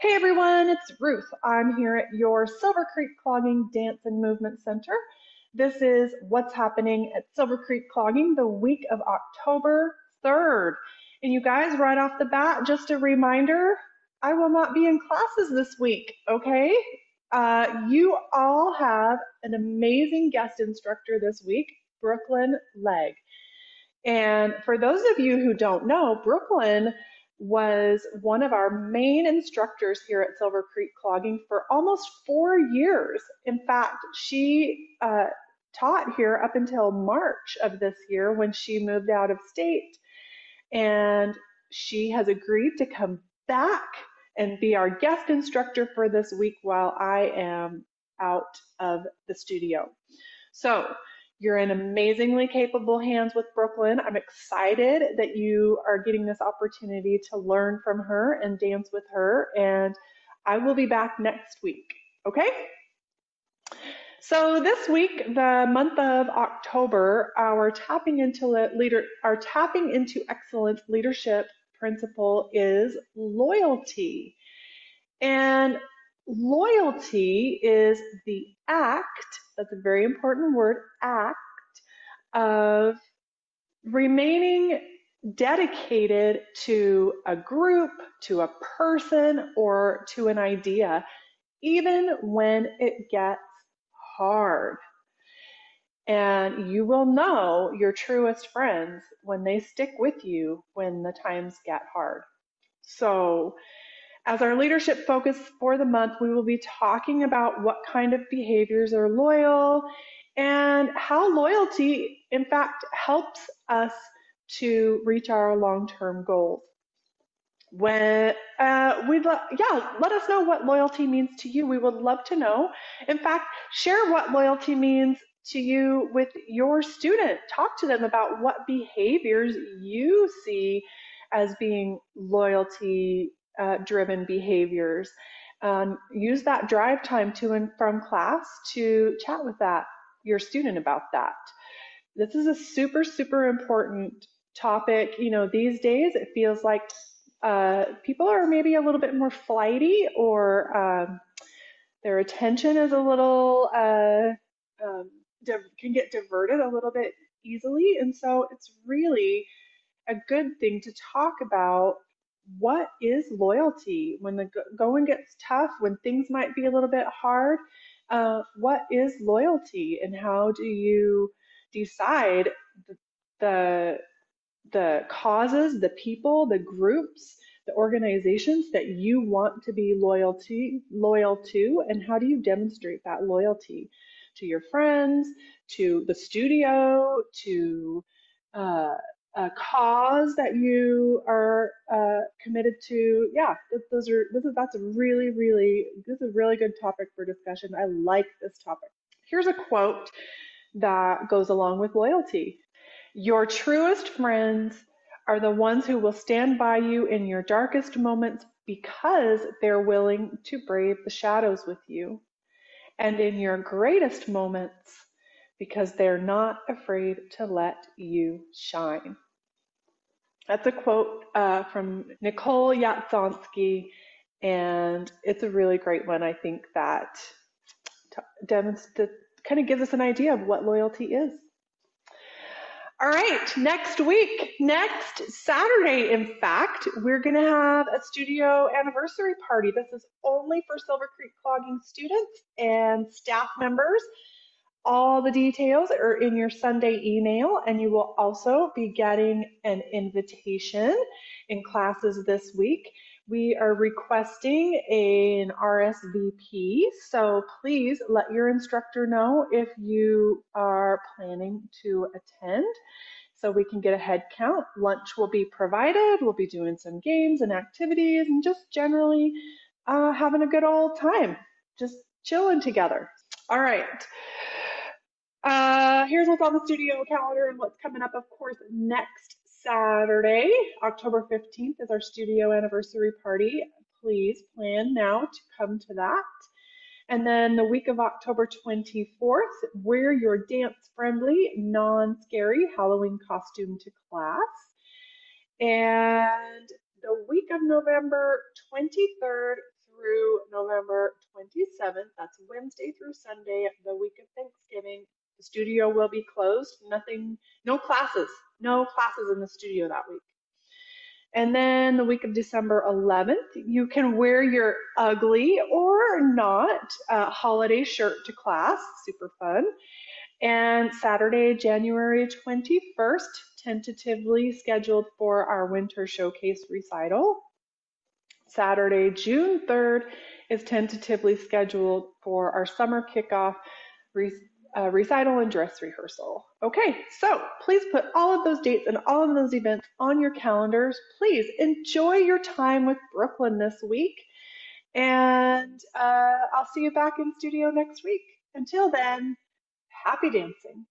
Hey everyone, it's Ruth. I'm here at your Silver Creek Clogging Dance and Movement Center. This is what's happening at Silver Creek Clogging the week of October 3rd. And you guys, right off the bat, just a reminder, I will not be in classes this week, okay? Uh, you all have an amazing guest instructor this week, Brooklyn Legg. And for those of you who don't know, Brooklyn was one of our main instructors here at Silver Creek Clogging for almost four years. In fact, she uh, taught here up until March of this year when she moved out of state. And she has agreed to come back and be our guest instructor for this week while I am out of the studio. So you're in amazingly capable hands with Brooklyn. I'm excited that you are getting this opportunity to learn from her and dance with her. And I will be back next week. Okay? So this week, the month of October, our tapping into leader, our tapping into excellence leadership principle is loyalty. And loyalty is the act that's a very important word, act of remaining dedicated to a group, to a person, or to an idea, even when it gets hard. And you will know your truest friends when they stick with you when the times get hard. So, as our leadership focus for the month, we will be talking about what kind of behaviors are loyal and how loyalty, in fact, helps us to reach our long-term goals. When uh, we'd lo- yeah, let us know what loyalty means to you. We would love to know. In fact, share what loyalty means to you with your student. Talk to them about what behaviors you see as being loyalty uh, driven behaviors. Um, use that drive time to and from class to chat with that your student about that. This is a super super important topic. You know, these days it feels like uh, people are maybe a little bit more flighty or um, their attention is a little uh, um, can get diverted a little bit easily, and so it's really a good thing to talk about what is loyalty when the going gets tough, when things might be a little bit hard? Uh, what is loyalty, and how do you decide the, the causes, the people, the groups, the organizations that you want to be loyalty loyal to, and how do you demonstrate that loyalty to your friends, to the studio, to uh, a cause that you are uh, committed to. Yeah, those are this is that's a really really this is a really good topic for discussion. I like this topic. Here's a quote that goes along with loyalty. Your truest friends are the ones who will stand by you in your darkest moments because they're willing to brave the shadows with you. And in your greatest moments, because they're not afraid to let you shine. That's a quote uh, from Nicole Yatsonsky, and it's a really great one. I think that demonstrates, kind of gives us an idea of what loyalty is. All right, next week, next Saturday, in fact, we're going to have a studio anniversary party. This is only for Silver Creek Clogging students and staff members. All the details are in your Sunday email, and you will also be getting an invitation in classes this week. We are requesting an RSVP, so please let your instructor know if you are planning to attend so we can get a head count. Lunch will be provided. We'll be doing some games and activities and just generally uh, having a good old time, just chilling together. All right. Here's what's on the studio calendar and what's coming up. Of course, next Saturday, October 15th, is our studio anniversary party. Please plan now to come to that. And then the week of October 24th, wear your dance friendly, non scary Halloween costume to class. And the week of November 23rd through November 27th. That's Wednesday through Sunday, the week of Thanksgiving. The studio will be closed. Nothing, no classes, no classes in the studio that week. And then the week of December 11th, you can wear your ugly or not uh, holiday shirt to class. Super fun. And Saturday, January 21st, tentatively scheduled for our winter showcase recital. Saturday, June 3rd, is tentatively scheduled for our summer kickoff uh, recital and dress rehearsal. Okay, so please put all of those dates and all of those events on your calendars. Please enjoy your time with Brooklyn this week. And uh, I'll see you back in studio next week. Until then, happy dancing.